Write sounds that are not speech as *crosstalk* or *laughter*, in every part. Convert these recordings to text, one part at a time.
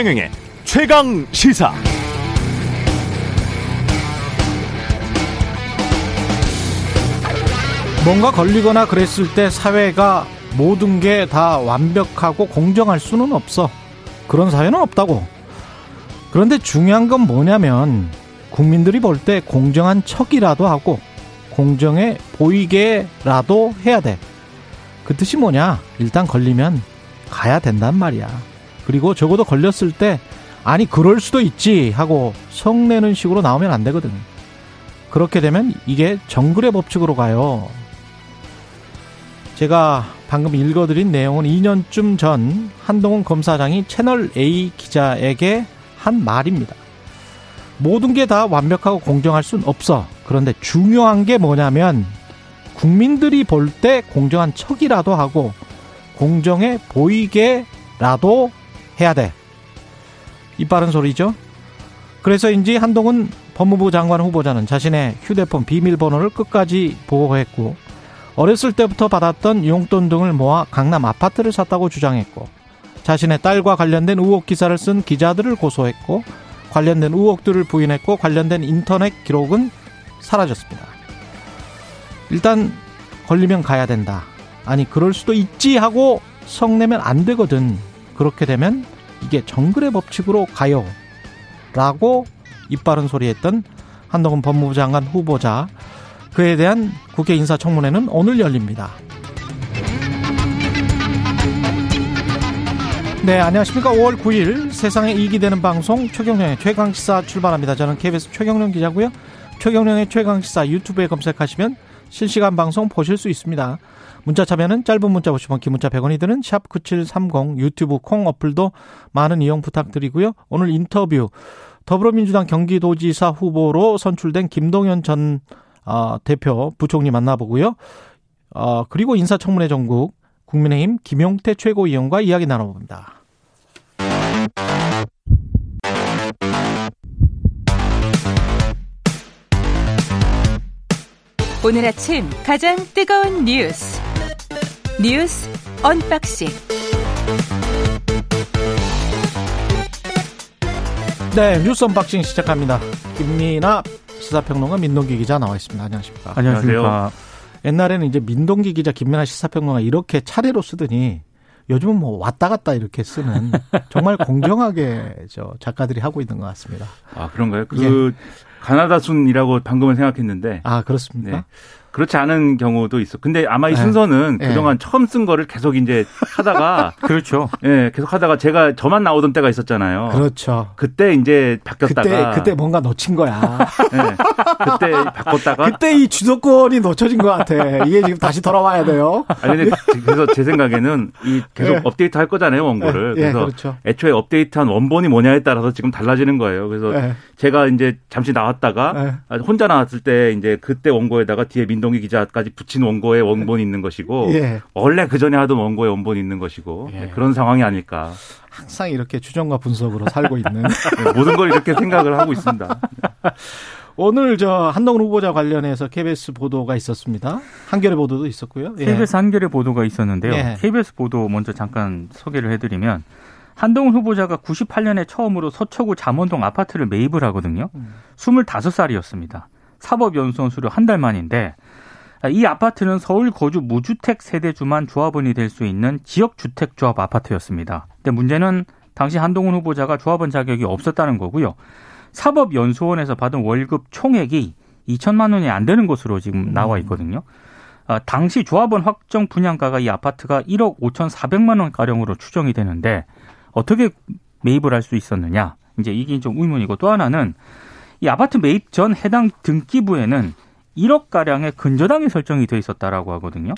최경영의 최강 시사. 뭔가 걸리거나 그랬을 때 사회가 모든 게 다 완벽하고 공정할 수는 없어. 그런 사회는 없다고. 그런데 중요한 건 뭐냐면 국민들이 볼 때 공정한 척이라도 하고 공정해 보이게라도 해야 돼. 그 뜻이 뭐냐? 일단 걸리면 가야 된단 말이야. 그리고 적어도 걸렸을 때 아니 그럴 수도 있지 하고 성내는 식으로 나오면 안 되거든. 그렇게 되면 이게 정글의 법칙으로 가요. 제가 방금 읽어드린 내용은 2년쯤 전 한동훈 검사장이 채널 A 기자에게 한 말입니다. 모든 게 다 완벽하고 공정할 순 없어. 그런데 중요한 게 뭐냐면 국민들이 볼 때 공정한 척이라도 하고 공정해 보이게라도 해야 돼. 이 빠른 소리죠. 그래서인지 한동훈 법무부 장관 후보자는 자신의 휴대폰 비밀번호를 끝까지 보호했고 어렸을 때부터 받았던 용돈 등을 모아 강남 아파트를 샀다고 주장했고 자신의 딸과 관련된 의혹 기사를 쓴 기자들을 고소했고 관련된 의혹들을 부인했고 관련된 인터넷 기록은 사라졌습니다. 일단 걸리면 가야 된다. 아니 그럴 수도 있지 하고 성내면 안 되거든. 그렇게 되면 이게 정글의 법칙으로 가요. 라고 입 바른 소리 했던 한동훈 법무부 장관 후보자 그에 대한 국회 인사청문회는 오늘 열립니다. 네, 안녕하십니까. 5월 9일 세상에 이익이 되는 방송 최경령의 최강시사 출발합니다. 저는 KBS 최경령 기자고요. 최경령의 최강시사 유튜브에 검색하시면 실시간 방송 보실 수 있습니다. 문자 참여는 짧은 문자 50원, 긴 문자 100원이 드는 샵 9730 유튜브 콩 어플도 많은 이용 부탁드리고요. 오늘 인터뷰 더불어민주당 경기도지사 후보로 선출된 김동연 전 어, 대표 부총리 만나보고요. 어, 그리고 인사청문회 전국 국민의힘 김용태 최고위원과 이야기 나눠봅니다. 오늘 아침 가장 뜨거운 뉴스 뉴스 언박싱 네 뉴스 언박싱 시작합니다. 김민하 시사평론가 민동기 기자 나와 있습니다. 안녕하십니까? 안녕하십니까? 옛날에는 이제 민동기 기자 김민하 시사평론가 이렇게 차례로 쓰더니 요즘은 뭐 왔다 갔다 이렇게 쓰는 정말 공정하게 *laughs* 저 작가들이 하고 있는 것 같습니다. 아 그런가요? 그 예. 가나다 순이라고 방금은 생각했는데. 아 그렇습니까? 네. 그렇지 않은 경우도 있어. 근데 아마 이 네. 순서는 네. 그동안 처음 쓴 거를 계속 이제 하다가 *laughs* 그렇죠. 예, 네, 계속 하다가 제가 저만 나오던 때가 있었잖아요. 그렇죠. 그때 이제 바뀌었다가 그때 그때 뭔가 놓친 거야. *laughs* 네, 그때 바꿨다가 그때 이 주도권이 놓쳐진 것 같아. 이게 지금 다시 돌아와야 돼요. 아니 근데 그래서 제 생각에는 이 계속 네. 업데이트 할 거잖아요 원고를. 네. 그래서 그렇죠. 애초에 업데이트한 원본이 뭐냐에 따라서 지금 달라지는 거예요. 그래서 제가 이제 잠시 나왔다가 혼자 나왔을 때 이제 그때 원고에다가 뒤에 민 동기 기자까지 붙인 원고에 원본이 있는 것이고 *laughs* 예. 원래 그 전에 하던 원고에 원본이 있는 것이고 예. 네, 그런 상황이 아닐까. 항상 이렇게 추정과 분석으로 살고 있는 *laughs* 네, 모든 걸 이렇게 생각을 하고 있습니다. *laughs* 오늘 저 한동훈 후보자 관련해서 KBS 보도가 있었습니다. 한겨레 보도도 있었고요. 예. KBS 한겨레 보도가 있었는데요. 예. KBS 보도 먼저 잠깐 소개를 해드리면 한동훈 후보자가 98년에 처음으로 서초구 잠원동 아파트를 매입을 하거든요. 음. 25살이었습니다. 사법연수원 수료 한 달 만인데 이 아파트는 서울 거주 무주택 세대주만 조합원이 될 수 있는 지역주택조합 아파트였습니다. 근데 문제는 당시 한동훈 후보자가 조합원 자격이 없었다는 거고요. 사법연수원에서 받은 월급 총액이 2천만 원이 안 되는 것으로 지금 나와 있거든요. 아, 당시 조합원 확정 분양가가 이 아파트가 1억 5천4백만 원 가량으로 추정이 되는데 어떻게 매입을 할 수 있었느냐? 이제 이게 좀 의문이고 또 하나는 이 아파트 매입 전 해당 등기부에는 1억 가량의 근저당이 설정이 돼 있었다라고 하거든요.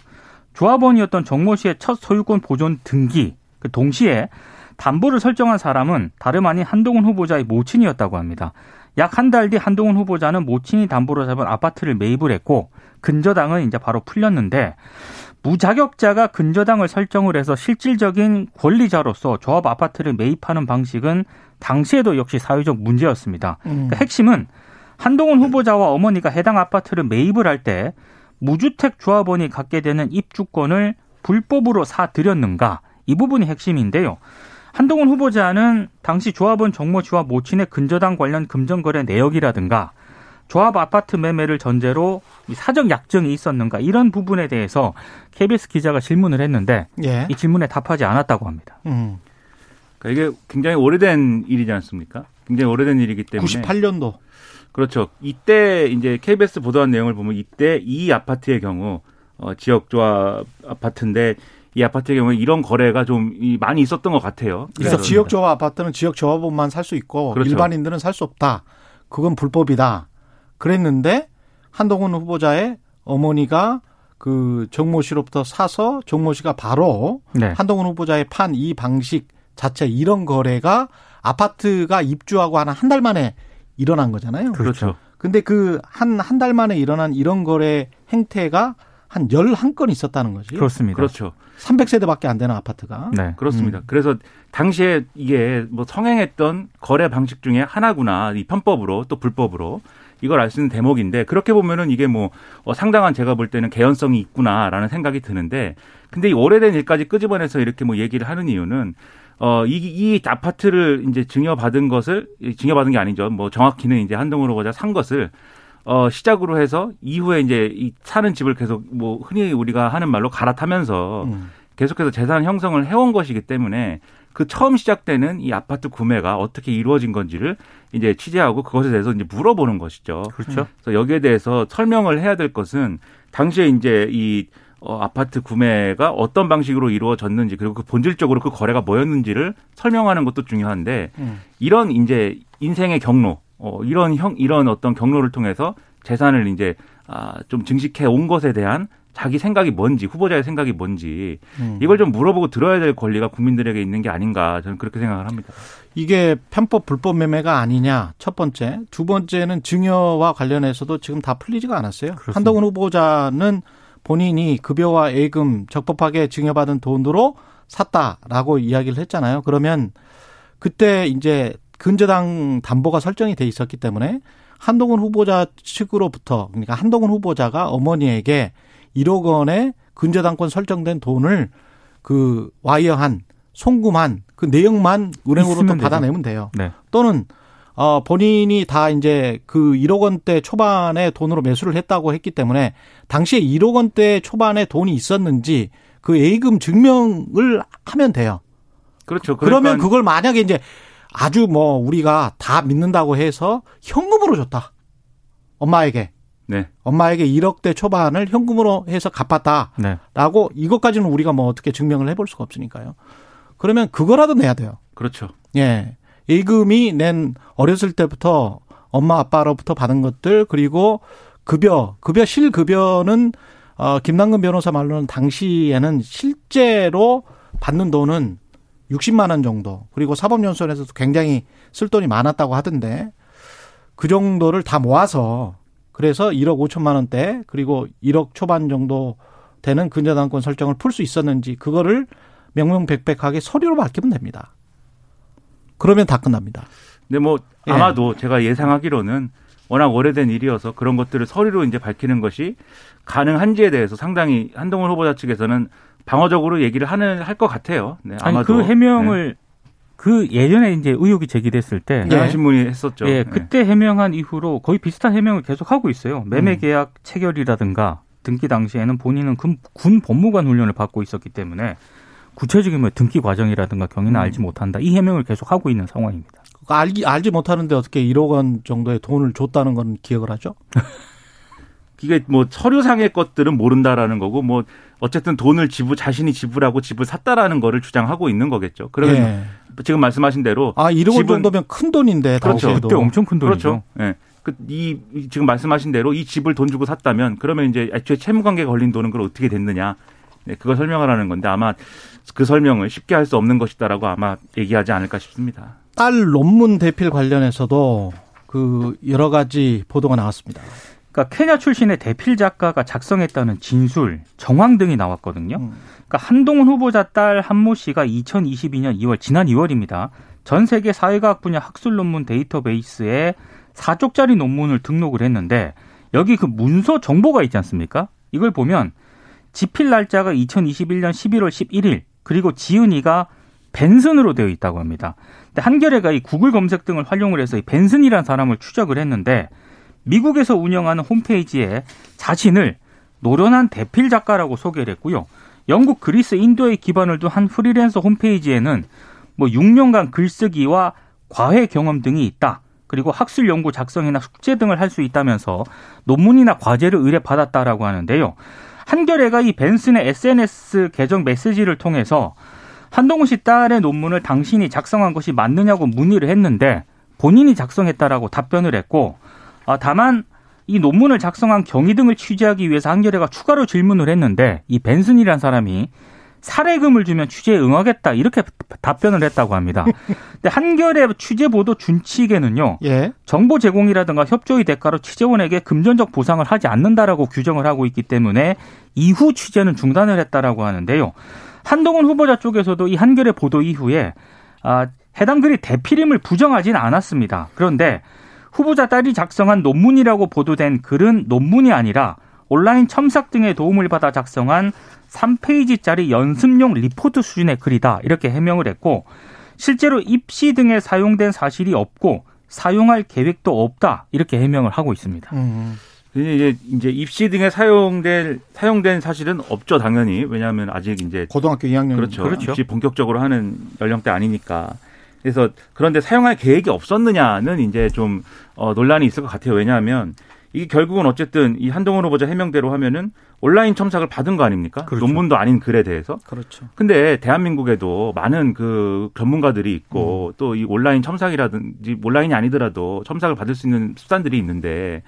조합원이었던 정모 씨의 첫 소유권 보존 등기 그 동시에 담보를 설정한 사람은 다름 아닌 한동훈 후보자의 모친이었다고 합니다. 약 한 달 뒤 한동훈 후보자는 모친이 담보로 잡은 아파트를 매입을 했고 근저당은 이제 바로 풀렸는데 무자격자가 근저당을 설정을 해서 실질적인 권리자로서 조합 아파트를 매입하는 방식은 당시에도 역시 사회적 문제였습니다. 음. 그러니까 핵심은 한동훈 후보자와 어머니가 해당 아파트를 매입을 할 때 무주택 조합원이 갖게 되는 입주권을 불법으로 사들였는가 이 부분이 핵심인데요. 한동훈 후보자는 당시 조합원 정모 씨와 모친의 근저당 관련 금전거래 내역이라든가 조합 아파트 매매를 전제로 사적 약정이 있었는가 이런 부분에 대해서 KBS 기자가 질문을 했는데 예. 이 질문에 답하지 않았다고 합니다. 음. 그러니까 이게 굉장히 오래된 일이지 않습니까? 굉장히 오래된 일이기 때문에 98년도 그렇죠. 이때 이제 KBS 보도한 내용을 보면 이때 이 아파트의 경우 어, 지역 조합 아파트인데 이 아파트의 경우에 이런 거래가 좀 많이 있었던 것 같아요. 그래서 지역 조합 아파트는 지역 조합원만 살 수 있고 그렇죠. 일반인들은 살 수 없다. 그건 불법이다. 그랬는데 한동훈 후보자의 어머니가 그 정모 씨로부터 사서 정모 씨가 바로 네. 한동훈 후보자의 판 이 방식 자체 이런 거래가 아파트가 입주하고 한한달 만에 일어난 거잖아요. 그렇죠. 근데 그 한 한 달 만에 일어난 이런 거래 행태가 한 11건 있었다는 거지. 그렇습니다. 그렇죠. 300세대밖에 안 되는 아파트가. 네. 그렇습니다. 음. 그래서 당시에 이게 뭐 성행했던 거래 방식 중에 하나구나. 이 편법으로 또 불법으로. 이걸 알 수 있는 대목인데 그렇게 보면은 이게 뭐 어, 상당한 제가 볼 때는 개연성이 있구나라는 생각이 드는데 근데 이 오래된 일까지 끄집어내서 이렇게 뭐 얘기를 하는 이유는 어, 이, 이 아파트를 이제 증여받은 것을, 증여받은 게 아니죠. 뭐 정확히는 이제 한동훈 후보자 산 것을 어, 시작으로 해서 이후에 이제 이 사는 집을 계속 뭐 흔히 우리가 하는 말로 갈아타면서 음. 계속해서 재산 형성을 해온 것이기 때문에 그 처음 시작되는 이 아파트 구매가 어떻게 이루어진 건지를 이제 취재하고 그것에 대해서 이제 물어보는 것이죠. 그렇죠. 그래서 여기에 대해서 설명을 해야 될 것은 당시에 이제 이 어, 아파트 구매가 어떤 방식으로 이루어졌는지 그리고 그 본질적으로 그 거래가 뭐였는지를 설명하는 것도 중요한데 음. 이런 이제 인생의 경로, 어, 이런 형 이런 어떤 경로를 통해서 재산을 이제 아, 좀 증식해 온 것에 대한 자기 생각이 뭔지 후보자의 생각이 뭔지 음. 이걸 좀 물어보고 들어야 될 권리가 국민들에게 있는 게 아닌가 저는 그렇게 생각을 합니다. 이게 편법 불법 매매가 아니냐 첫 번째 두 번째는 증여와 관련해서도 지금 다 풀리지가 않았어요. 그렇습니다. 한동훈 후보자는 본인이 급여와 예금 적법하게 증여받은 돈으로 샀다라고 이야기를 했잖아요. 그러면 그때 이제 근저당 담보가 설정이 돼 있었기 때문에 한동훈 후보자 측으로부터 그러니까 한동훈 후보자가 어머니에게 1억 원의 근저당권 설정된 돈을 그 와이어한 송금한 그 내용만 은행으로부터 받아내면 돼요. 네. 또는 어 본인이 다 이제 그 1억 원대 초반에 돈으로 매수를 했다고 했기 때문에 당시에 1억 원대 초반에 돈이 있었는지 그 예금 증명을 하면 돼요. 그렇죠. 그러니까 그러면 그걸 만약에 이제 아주 뭐 우리가 다 믿는다고 해서 현금으로 줬다. 엄마에게. 네. 엄마에게 1억대 초반을 현금으로 해서 갚았다라고 네. 이것까지는 우리가 뭐 어떻게 증명을 해볼 수가 없으니까요. 그러면 그거라도 내야 돼요. 그렇죠. 예. 예금이 낸 어렸을 때부터 엄마 아빠로부터 받은 것들 그리고 급여, 급여 실급여는 어 김남근 변호사 말로는 당시에는 실제로 받는 돈은 60만 원 정도. 그리고 사법연수원에서도 굉장히 쓸 돈이 많았다고 하던데 그 정도를 다 모아서 그래서 1억 5천만 원대 그리고 1억 초반 정도 되는 근저당권 설정을 풀 수 있었는지 그거를 명명백백하게 서류로 밝히면 됩니다. 그러면 다 끝납니다. 근데 뭐 예. 아마도 예. 제가 예상하기로는 워낙 오래된 일이어서 그런 것들을 서류로 이제 밝히는 것이 가능한지에 대해서 상당히 한동훈 후보자 측에서는 방어적으로 얘기를 하는 할 것 같아요. 네, 아마도 아니, 그 해명을 네. 그 예전에 이제 의혹이 제기됐을 때 네. 신문이 했었죠. 예, 네. 그때 해명한 이후로 거의 비슷한 해명을 계속 하고 있어요. 매매 음. 계약 체결이라든가 등기 당시에는 본인은 군, 군 법무관 훈련을 받고 있었기 때문에 구체적인 뭐 등기 과정이라든가 경위는 음. 알지 못한다. 이 해명을 계속 하고 있는 상황입니다. 알기 알지 못하는데 어떻게 1억 원 정도의 돈을 줬다는 건 기억을 하죠? *laughs* 이게 뭐 서류상의 것들은 모른다라는 거고 뭐 어쨌든 돈을 지불 자신이 지불하고 집을 샀다라는 거를 주장하고 있는 거겠죠. 그러면 예. 지금 말씀하신 대로 아 1억 원 정도면 큰 돈인데 그렇죠. 그때 엄청 큰 돈이죠. 그렇죠. 예. 그이 지금 말씀하신 대로 이 집을 돈 주고 샀다면 그러면 이제 애초에 채무 관계 걸린 돈은 그걸 어떻게 됐느냐. 네, 그걸 설명을 하는 건데 아마 그 설명을 쉽게 할 수 없는 것이다라고 아마 얘기하지 않을까 싶습니다. 딸 논문 대필 관련해서도 그 여러 가지 보도가 나왔습니다. 그러니까 케냐 출신의 대필 작가가 작성했다는 진술, 정황 등이 나왔거든요. 음. 그러니까 한동훈 후보자 딸 한모 씨가 2022년 2월 지난 2월입니다. 전 세계 사회과학 분야 학술 논문 데이터베이스에 4쪽짜리 논문을 등록을 했는데 여기 그 문서 정보가 있지 않습니까? 이걸 보면 집필 날짜가 2021년 11월 11일 그리고 지은이가 벤슨으로 되어 있다고 합니다. 근데 한겨레가 이 구글 검색 등을 활용을 해서 이 벤슨이라는 사람을 추적을 했는데 미국에서 운영하는 홈페이지에 자신을 노련한 대필 작가라고 소개를 했고요. 영국, 그리스, 인도에 기반을 둔 한 프리랜서 홈페이지에는 뭐 6년간 글쓰기와 과외 경험 등이 있다. 그리고 학술 연구 작성이나 숙제 등을 할 수 있다면서 논문이나 과제를 의뢰받았다라고 하는데요. 한겨레가 이 벤슨의 SNS 계정 메시지를 통해서 한동훈 씨 딸의 논문을 당신이 작성한 것이 맞느냐고 문의를 했는데 본인이 작성했다라고 답변을 했고 아, 다만 이 논문을 작성한 경위 등을 취재하기 위해서 한겨레가 추가로 질문을 했는데 이 벤슨이라는 사람이 사례금을 주면 취재에 응하겠다 이렇게 답변을 했다고 합니다. 근데 한겨레 취재 보도 준칙에는요. 예. 정보 제공이라든가 협조의 대가로 취재원에게 금전적 보상을 하지 않는다라고 규정을 하고 있기 때문에 이후 취재는 중단을 했다라고 하는데요. 한동훈 후보자 쪽에서도 이 한겨레 보도 이후에 아, 해당 글이 대필임을 부정하지는 않았습니다. 그런데 후보자 딸이 작성한 논문이라고 보도된 글은 논문이 아니라 온라인 첨삭 등의 도움을 받아 작성한 3페이지짜리 연습용 리포트 수준의 글이다. 이렇게 해명을 했고 실제로 입시 등에 사용된 사실이 없고 사용할 계획도 없다. 이렇게 해명을 하고 있습니다. 음. 이제 이제 입시 등에 사용될 사용된 사실은 없죠 당연히 왜냐하면 아직 이제 고등학교 2학년 그렇죠. 그렇죠. 입시 본격적으로 하는 연령대 아니니까 그래서 그런데 사용할 계획이 없었느냐는 이제 좀 어, 논란이 있을 것 같아요 왜냐하면 이게 결국은 어쨌든 이 한동훈 후보자 해명대로 하면은 온라인 첨삭을 받은 거 아닙니까? 그렇죠. 논문도 아닌 글에 대해서. 그렇죠. 근데 대한민국에도 많은 그 전문가들이 있고 음. 또이 온라인 첨삭이라든지 온라인이 아니더라도 첨삭을 받을 수 있는 수단들이 있는데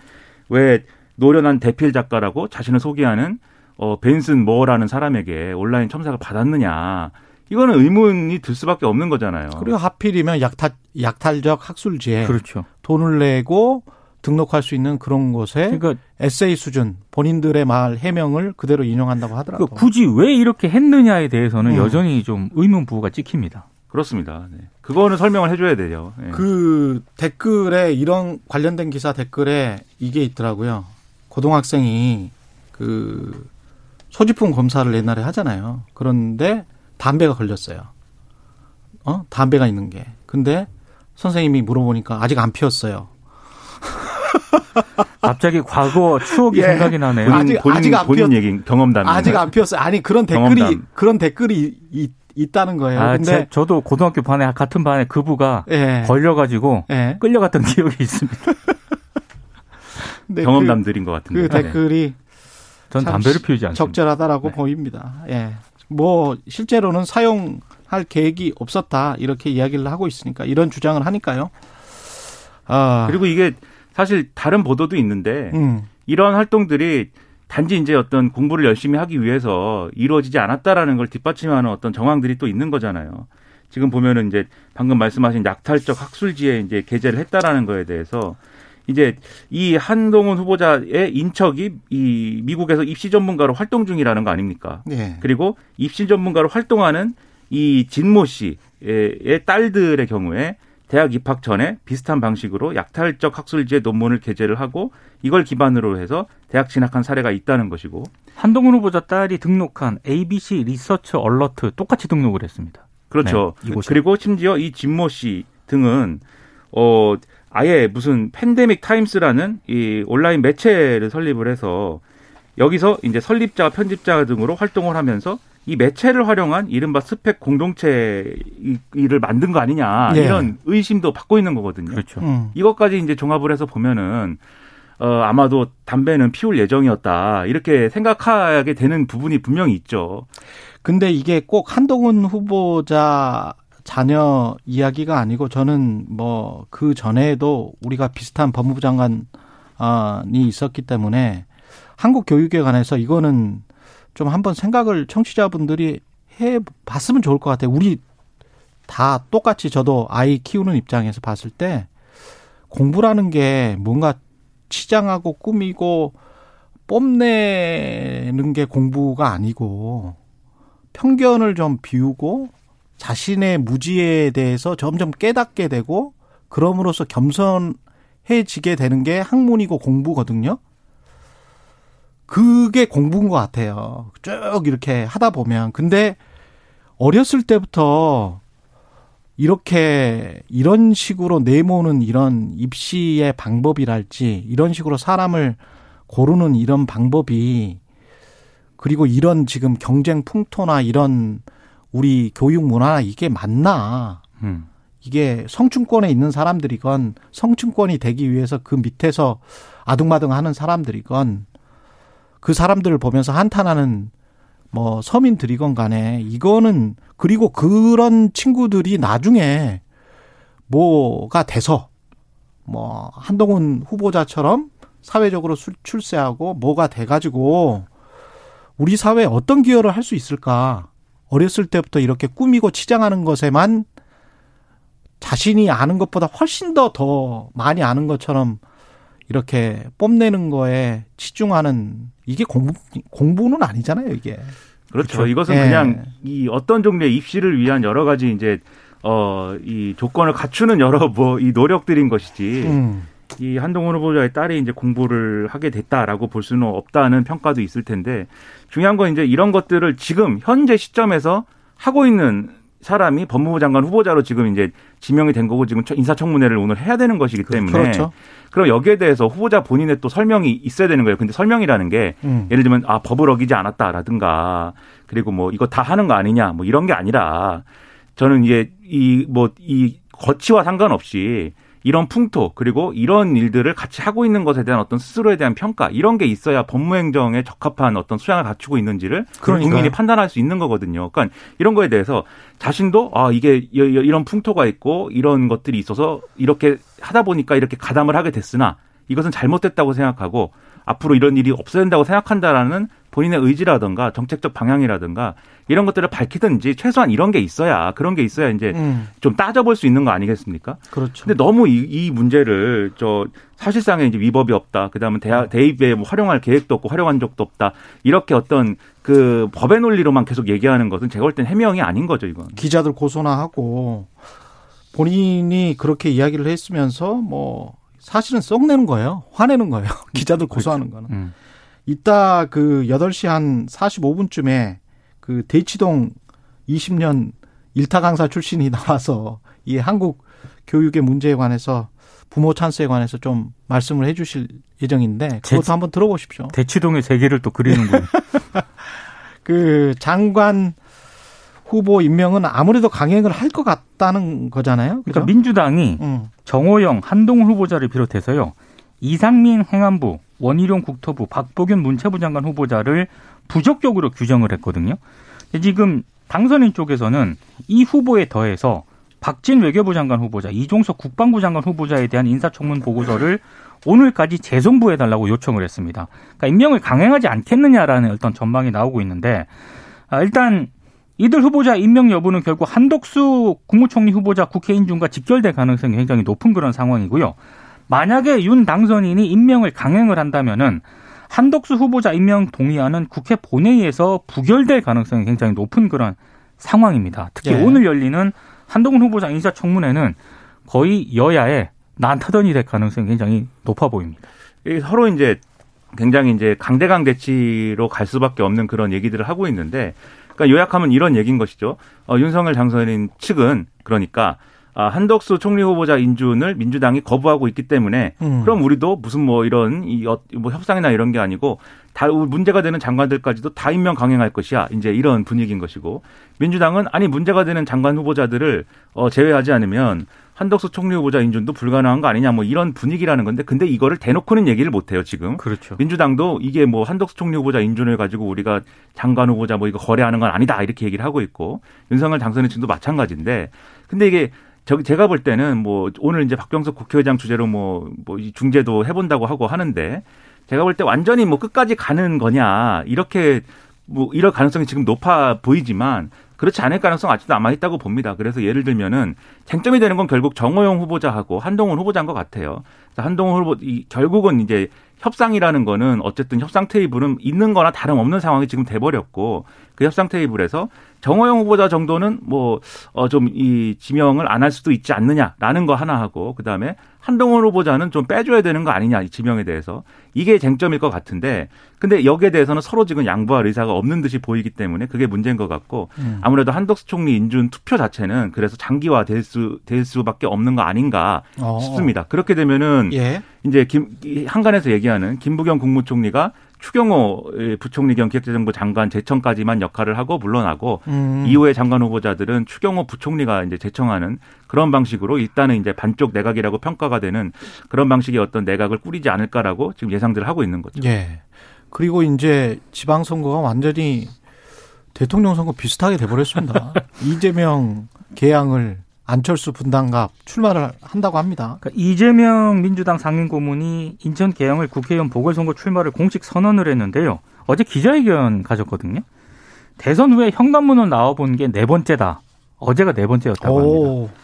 왜 노련한 대필 작가라고 자신을 소개하는 어 벤슨 모어라는 사람에게 온라인 첨삭을 받았느냐. 이거는 의문이 들 수밖에 없는 거잖아요. 그리고 하필이면 약탈 약탈적 학술지에 그렇죠. 돈을 내고 등록할 수 있는 그런 곳에 그러니까 에세이 수준 본인들의 말 해명을 그대로 인용한다고 하더라고요. 그러니까 굳이 왜 이렇게 했느냐에 대해서는 음. 여전히 좀 의문 부호가 찍힙니다. 그렇습니다. 네. 그거는 설명을 해줘야 되죠. 네. 그 댓글에 이런 관련된 기사 댓글에 이게 있더라고요. 고등학생이 그 소지품 검사를 옛날에 하잖아요. 그런데 담배가 걸렸어요. 어? 담배가 있는 게. 근데 선생님이 물어보니까 아직 안 피웠어요. *laughs* 갑자기 과거 추억이 예. 생각이 나네요. 본인, 아직 본인, 아직 안 본인 피었, 얘기 경험담. 아직 안 피웠어요. 아니 그런 댓글이 경험담. 그런 댓글이 있, 있다는 거예요. 아, 근데 제, 저도 고등학교 반에 같은 반에 그부가 예. 걸려가지고 예. 끌려갔던 *laughs* 기억이 있습니다. *laughs* 경험담들인 것 같은데. 그 댓글이 전 담배를 피우지 않습니다. 적절하다라고 네. 보입니다. 예. 뭐 실제로는 사용할 계획이 없었다 이렇게 이야기를 하고 있으니까 이런 주장을 하니까요. 아. 그리고 이게 사실 다른 보도도 있는데 음. 이런 활동들이 단지 이제 어떤 공부를 열심히 하기 위해서 이루어지지 않았다라는 걸 뒷받침하는 어떤 정황들이 또 있는 거잖아요. 지금 보면은 이제 방금 말씀하신 약탈적 학술지에 이제 게재를 했다라는 거에 대해서 이제 이 한동훈 후보자의 인척이 이 미국에서 입시 전문가로 활동 중이라는 거 아닙니까? 네. 그리고 입시 전문가로 활동하는 이 진모 씨의 딸들의 경우에 대학 입학 전에 비슷한 방식으로 약탈적 학술지에 논문을 게재를 하고 이걸 기반으로 해서 대학 진학한 사례가 있다는 것이고 한동훈 후보자 딸이 등록한 ABC 리서치 얼러트 똑같이 등록을 했습니다. 그렇죠. 네, 그리고 심지어 이 진모 씨 등은 어 아예 무슨 팬데믹 타임스라는 이 온라인 매체를 설립을 해서 여기서 이제 설립자, 편집자 등으로 활동을 하면서 이 매체를 활용한 이른바 스펙 공동체를 만든 거 아니냐 네. 이런 의심도 받고 있는 거거든요. 그렇죠. 음. 이것까지 이제 종합을 해서 보면은 어 아마도 담배는 피울 예정이었다 이렇게 생각하게 되는 부분이 분명히 있죠. 근데 이게 꼭 한동훈 후보자 자녀 이야기가 아니고 저는 뭐 그 전에도 우리가 비슷한 법무부 장관이 있었기 때문에 한국 교육에 관해서 이거는 좀 한번 생각을 청취자분들이 해 봤으면 좋을 것 같아요. 우리 다 똑같이 저도 아이 키우는 입장에서 봤을 때 공부라는 게 뭔가 치장하고 꾸미고 뽐내는 게 공부가 아니고 편견을 좀 비우고 자신의 무지에 대해서 점점 깨닫게 되고 그럼으로써 겸손해지게 되는 게 학문이고 공부거든요. 그게 공부인 것 같아요. 쭉 이렇게 하다 보면. 근데 어렸을 때부터 이렇게 이런 식으로 내모는 이런 입시의 방법이랄지 이런 식으로 사람을 고르는 이런 방법이 그리고 이런 지금 경쟁 풍토나 이런 우리 교육 문화 이게 맞나? 음. 이게 성층권에 있는 사람들이건 성층권이 되기 위해서 그 밑에서 아둥바둥 하는 사람들이건 그 사람들을 보면서 한탄하는 뭐 서민들이건 간에 이거는 그리고 그런 친구들이 나중에 뭐가 돼서 뭐 한동훈 후보자처럼 사회적으로 출세하고 뭐가 돼가지고 우리 사회에 어떤 기여를 할 수 있을까? 어렸을 때부터 이렇게 꾸미고 치장하는 것에만 자신이 아는 것보다 훨씬 더더 많이 아는 것처럼 이렇게 뽐내는 거에 치중하는 이게 공부 공부는 아니잖아요, 이게. 그렇죠. 그렇죠? 이것은 예. 그냥 이 어떤 종류의 입시를 위한 여러 가지 이제 어 이 조건을 갖추는 여러 뭐 이 노력들인 것이지. 음. 이 한동훈 후보자의 딸이 이제 공부를 하게 됐다라고 볼 수는 없다는 평가도 있을 텐데 중요한 건 이제 이런 것들을 지금 현재 시점에서 하고 있는 사람이 법무부 장관 후보자로 지금 이제 지명이 된 거고 지금 인사청문회를 오늘 해야 되는 것이기 그, 때문에 그렇죠. 그럼 여기에 대해서 후보자 본인의 또 설명이 있어야 되는 거예요. 근데 설명이라는 게 음. 예를 들면 아 법을 어기지 않았다라든가 그리고 뭐 이거 다 하는 거 아니냐 뭐 이런 게 아니라 저는 이게 이 뭐이 뭐 거치와 상관없이 이런 풍토 그리고 이런 일들을 같이 하고 있는 것에 대한 어떤 스스로에 대한 평가 이런 게 있어야 법무행정에 적합한 어떤 수양을 갖추고 있는지를 그러니까요. 국민이 판단할 수 있는 거거든요. 그러니까 이런 거에 대해서 자신도 아 이게 이런 풍토가 있고 이런 것들이 있어서 이렇게 하다 보니까 이렇게 가담을 하게 됐으나 이것은 잘못됐다고 생각하고 앞으로 이런 일이 없어야 된다고 생각한다라는 본인의 의지라든가 정책적 방향이라든가 이런 것들을 밝히든지 최소한 이런 게 있어야 그런 게 있어야 이제 음. 좀 따져볼 수 있는 거 아니겠습니까? 그렇죠. 근데 너무 이, 이 문제를 저 사실상의 이제 위법이 없다. 그다음에 대학 음. 대입에 뭐 활용할 계획도 없고 활용한 적도 없다. 이렇게 어떤 그 법의 논리로만 계속 얘기하는 것은 제가 볼 땐 해명이 아닌 거죠, 이건. 기자들 고소나 하고 본인이 그렇게 이야기를 했으면서 뭐 사실은 썩내는 거예요. 화내는 거예요. *laughs* 기자들 고소하는 그렇죠. 거는. 음. 이따 그 8시 한 45분쯤에 그 대치동 20년 일타 강사 출신이 *laughs* 나와서 이 한국 교육의 문제에 관해서 부모 찬스에 관해서 좀 말씀을 해 주실 예정인데 그것도 대, 한번 들어보십시오. 대치동의 세계를 또 그리는군요. *laughs* 그 장관 후보 임명은 아무래도 강행을 할 것 같다는 거잖아요. 그죠? 그러니까 민주당이 음. 정호영, 한동훈 후보자를 비롯해서요. 이상민 행안부, 원희룡 국토부, 박보균 문체부 장관 후보자를 부적격으로 규정을 했거든요. 지금 당선인 쪽에서는 이 후보에 더해서 박진 외교부 장관 후보자, 이종석 국방부 장관 후보자에 대한 인사청문 보고서를 오늘까지 재송부해달라고 요청을 했습니다. 그러니까 임명을 강행하지 않겠느냐라는 어떤 전망이 나오고 있는데 아, 일단 이들 후보자 임명 여부는 결국 한덕수 국무총리 후보자 국회 인준과 직결될 가능성이 굉장히 높은 그런 상황이고요. 만약에 윤 당선인이 임명을 강행을 한다면은 한덕수 후보자 임명 동의안은 국회 본회의에서 부결될 가능성이 굉장히 높은 그런 상황입니다. 특히 예. 오늘 열리는 한동훈 후보자 인사청문회는 거의 여야의 난타전이 될 가능성이 굉장히 높아 보입니다. 서로 이제 굉장히 이제 강대강 대치로 갈 수밖에 없는 그런 얘기들을 하고 있는데, 그러니까 요약하면 이런 얘기인 것이죠. 어, 윤석열 당선인 측은 그러니까 아, 한덕수 총리 후보자 인준을 민주당이 거부하고 있기 때문에 음. 그럼 우리도 무슨 뭐 이런 이뭐 어, 협상이나 이런 게 아니고 다 문제가 되는 장관들까지도 다 임명 강행할 것이야. 이제 이런 분위기인 것이고 민주당은 아니 문제가 되는 장관 후보자들을 어 제외하지 않으면 한덕수 총리 후보자 인준도 불가능한 거 아니냐 뭐 이런 분위기라는 건데 근데 이거를 대놓고는 얘기를 못 해요, 지금. 그렇죠. 민주당도 이게 뭐 한덕수 총리 후보자 인준을 가지고 우리가 장관 후보자 뭐 이거 거래하는 건 아니다. 이렇게 얘기를 하고 있고 윤석열 당선인 측도 마찬가지인데 근데 이게 저기 제가 볼 때는 뭐 오늘 이제 박병석 국회의장 주제로 뭐, 뭐 중재도 해본다고 하고 하는데 제가 볼 때 완전히 뭐 끝까지 가는 거냐 이렇게 뭐 이럴 가능성이 지금 높아 보이지만 그렇지 않을 가능성 아직도 남아 있다고 봅니다. 그래서 예를 들면은 쟁점이 되는 건 결국 정호영 후보자하고 한동훈 후보자인 것 같아요. 한동훈 후보 이 결국은 이제 협상이라는 거는 어쨌든 협상 테이블은 있는 거나 다름없는 상황이 지금 돼버렸고 그 협상 테이블에서 정호영 후보자 정도는 뭐 어 좀 이 지명을 안 할 수도 있지 않느냐라는 거 하나 하고 그다음에 한동훈 후보자는 좀 빼줘야 되는 거 아니냐 이 지명에 대해서 이게 쟁점일 것 같은데 근데 여기에 대해서는 서로 지금 양보할 의사가 없는 듯이 보이기 때문에 그게 문제인 것 같고 음. 아무래도 한덕수 총리 인준 투표 자체는 그래서 장기화 될 수 될 수밖에 없는 거 아닌가 어. 싶습니다. 그렇게 되면은 예. 이제 김 한간에서 얘기하는 김부겸 국무총리가 추경호 부총리 겸 기획재정부 장관 재청까지만 역할을 하고 물러나고 음. 이후에 장관 후보자들은 추경호 부총리가 이제 재청하는 그런 방식으로 일단은 이제 반쪽 내각이라고 평가가 되는 그런 방식의 어떤 내각을 꾸리지 않을까라고 지금 예상들을 하고 있는 거죠. 예. 그리고 이제 지방선거가 완전히 대통령 선거 비슷하게 돼버렸습니다. *laughs* 이재명 개항을 안철수 분당갑 출마를 한다고 합니다. 그러니까 이재명 민주당 상임고문이 인천 개항을 국회의원 보궐선거 출마를 공식 선언을 했는데요. 어제 기자회견 가졌거든요. 대선 후에 현관문으로 나와본 게 네 번째다. 어제가 네 번째였다고 합니다.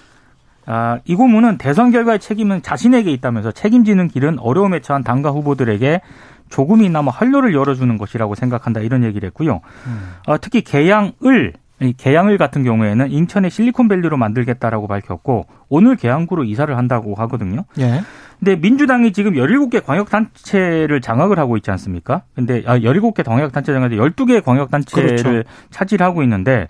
아, 이 고문은 대선 결과의 책임은 자신에게 있다면서 책임지는 길은 어려움에 처한 당과 후보들에게 조금이나마 활로를 열어주는 것이라고 생각한다 이런 얘기를 했고요. 음. 어, 특히 개항을 개항을 같은 경우에는 인천의 실리콘밸리로 만들겠다라고 밝혔고 오늘 개항구로 이사를 한다고 하거든요. 예. 근데 민주당이 지금 17개 광역단체를 장악을 하고 있지 않습니까? 근데 아, 17개 광역단체 장악에 12개 광역단체를 그렇죠. 차지하고 있는데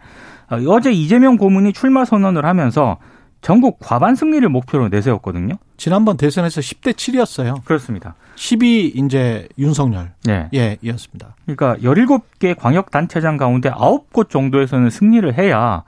어, 어제 이재명 고문이 출마 선언을 하면서 전국 과반 승리를 목표로 내세웠거든요. 지난번 대선에서 10대 7이었어요. 그렇습니다. 10이 이제 윤석열. 네. 예, 이었습니다. 그러니까 17개 광역단체장 가운데 9곳 정도에서는 승리를 해야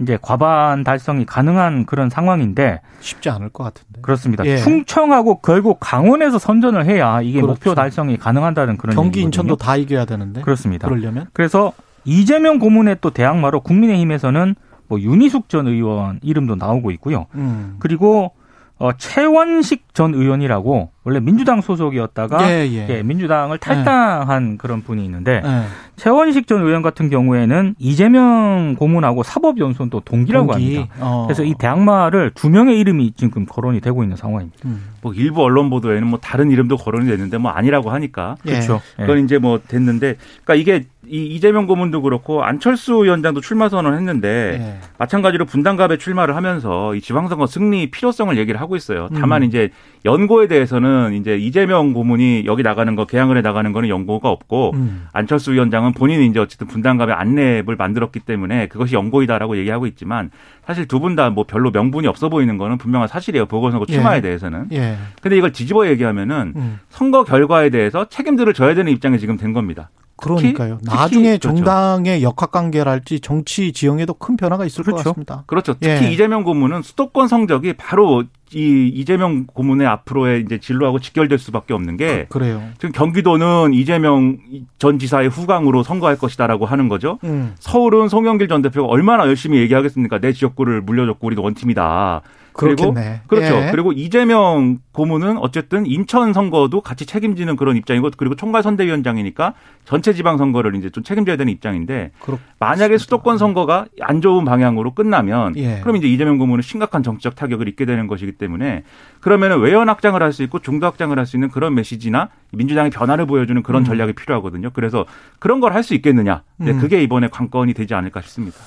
이제 과반 달성이 가능한 그런 상황인데 쉽지 않을 것 같은데. 그렇습니다. 예. 충청하고 결국 강원에서 선전을 해야 이게 그렇죠. 목표 달성이 가능한다는 그런 경기 얘기거든요. 인천도 다 이겨야 되는데. 그렇습니다. 그러려면 그래서 이재명 고문의 또 대항마로 국민의힘에서는 뭐 윤희숙 전 의원 이름도 나오고 있고요. 음. 그리고 어, 최원식 전 의원이라고 원래 민주당 소속이었다가 예, 예. 예, 민주당을 탈당한 예. 그런 분이 있는데 예. 최원식 전 의원 같은 경우에는 이재명 고문하고 사법연수원 또 동기라고 동기. 합니다. 어. 그래서 이 대항마를 두 명의 이름이 지금 거론이 되고 있는 상황입니다. 음. 뭐 일부 언론 보도에는 뭐 다른 이름도 거론이 됐는데 뭐 아니라고 하니까 예. 그렇죠. 그건 이제 뭐 됐는데 그러니까 이게 이 이재명 고문도 그렇고 안철수 위원장도 출마 선언을 했는데 예. 마찬가지로 분당갑에 출마를 하면서 이 지방선거 승리 필요성을 얘기를 하고 있어요. 다만 음. 이제 연고에 대해서는 이제 이재명 고문이 여기 나가는 거 개항을 해 나가는 거는 연고가 없고 음. 안철수 위원장은 본인이 이제 어쨌든 분당갑의 안내를 만들었기 때문에 그것이 연고이다라고 얘기하고 있지만 사실 두 분 다 뭐 별로 명분이 없어 보이는 거는 분명한 사실이에요. 보궐선거 출마에 예. 대해서는. 예. 근데 이걸 뒤집어 얘기하면은 음. 선거 결과에 대해서 책임들을 져야 되는 입장에 지금 된 겁니다. 그러니까요. 특히, 나중에 그렇죠. 정당의 역학관계랄지 정치 지형에도 큰 변화가 있을 그렇죠. 것 같습니다. 그렇죠. 특히 예. 이재명 고문은 수도권 성적이 바로 이 이재명 고문의 앞으로의 이제 진로하고 직결될 수밖에 없는 게 그, 래요 지금 경기도는 이재명 전 지사의 후광으로 선거할 것이다라고 하는 거죠. 음. 서울은 송영길 전 대표가 얼마나 열심히 얘기하겠습니까? 내 지역구를 물려줬고 우리도 원팀이다. 그리고 그렇죠. 예. 그리고 이재명 고문은 어쨌든 인천 선거도 같이 책임지는 그런 입장이고 그리고 총괄 선대위원장이니까 전체 지방 선거를 이제 좀 책임져야 되는 입장인데 그렇습니다. 만약에 수도권 선거가 안 좋은 방향으로 끝나면 예. 그럼 이제 이재명 고문은 심각한 정치적 타격을 입게 되는 것이기 때문에 그러면은 외연 확장을 할 수 있고 중도 확장을 할 수 있는 그런 메시지나 민주당의 변화를 보여주는 그런 음. 전략이 필요하거든요. 그래서 그런 걸 할 수 있겠느냐. 네, 음. 그게 이번에 관건이 되지 않을까 싶습니다.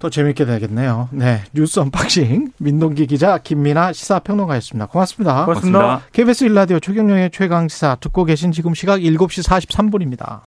또 재밌게 되겠네요. 네. 뉴스 언박싱 민동기 기자 김민하 시사평론가였습니다. 고맙습니다. 고맙습니다. KBS 일라디오 최경영의 최강시사 듣고 계신 지금 시각 7시 43분입니다.